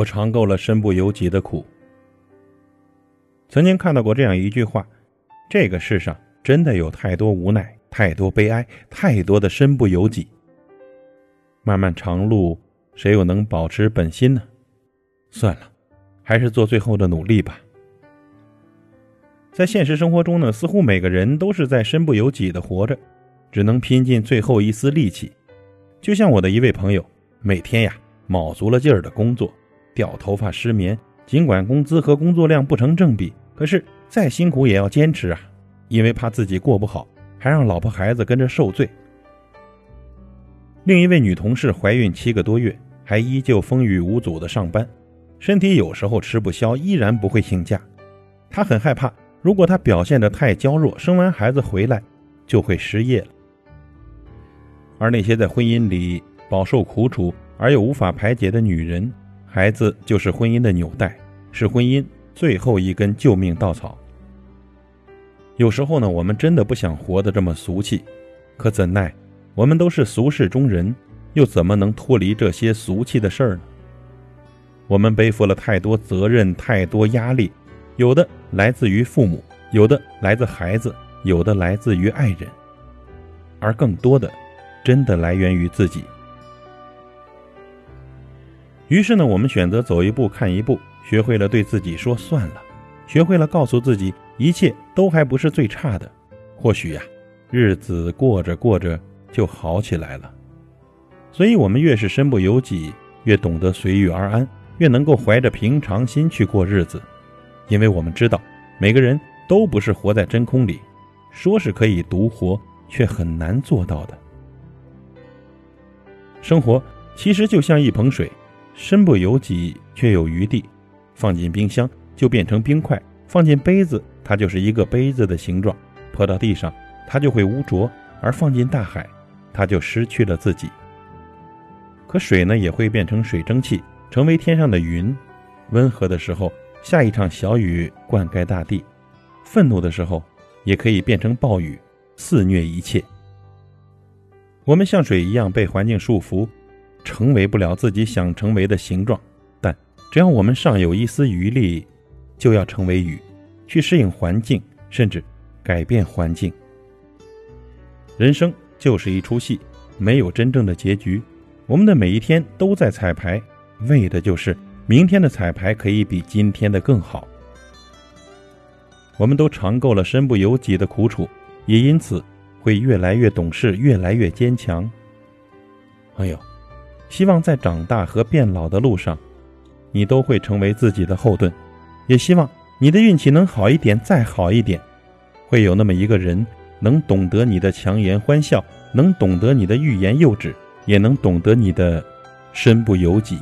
我尝够了身不由己的苦。曾经看到过这样一句话：这个世上真的有太多无奈，太多悲哀，太多的身不由己。漫漫长路，谁又能保持本心呢？算了，还是做最后的努力吧。在现实生活中呢，似乎每个人都是在身不由己的活着，只能拼尽最后一丝力气。就像我的一位朋友，每天呀卯足了劲儿的工作，掉头发、失眠，尽管工资和工作量不成正比。可是再辛苦也要坚持啊，因为怕自己过不好，还让老婆孩子跟着受罪。另一位女同事怀孕七个多月，还依旧风雨无阻的上班，身体有时候吃不消，依然不会请假。她很害怕，如果她表现得太娇弱，生完孩子回来就会失业了。而那些在婚姻里饱受苦楚而又无法排解的女人，孩子就是婚姻的纽带，是婚姻。最后一根救命稻草。有时候呢，我们真的不想活得这么俗气，可怎奈我们都是俗世中人，又怎么能脱离这些俗气的事儿呢？我们背负了太多责任，太多压力，有的来自于父母，有的来自孩子，有的来自于爱人，而更多的，真的来源于自己。于是呢，我们选择走一步看一步。学会了对自己说算了，学会了告诉自己一切都还不是最差的，或许呀，日子过着过着就好起来了。所以，我们越是身不由己，越懂得随遇而安，越能够怀着平常心去过日子，因为我们知道，每个人都不是活在真空里，说是可以独活，却很难做到的。生活其实就像一盆水，身不由己，却有余地。放进冰箱就变成冰块，放进杯子，它就是一个杯子的形状；泼到地上，它就会污浊；而放进大海，它就失去了自己。可水呢，也会变成水蒸气，成为天上的云。温和的时候，下一场小雨灌溉大地；愤怒的时候，也可以变成暴雨，肆虐一切。我们像水一样被环境束缚，成为不了自己想成为的形状。但只要我们尚有一丝余力，就要成为雨，去适应环境，甚至改变环境。人生就是一出戏，没有真正的结局。我们的每一天都在彩排，为的就是明天的彩排可以比今天的更好。我们都尝够了身不由己的苦楚，也因此会越来越懂事，越来越坚强。朋友，希望在长大和变老的路上。你都会成为自己的后盾，也希望你的运气能好一点，再好一点，会有那么一个人能懂得你的强颜欢笑，能懂得你的欲言又止，也能懂得你的身不由己。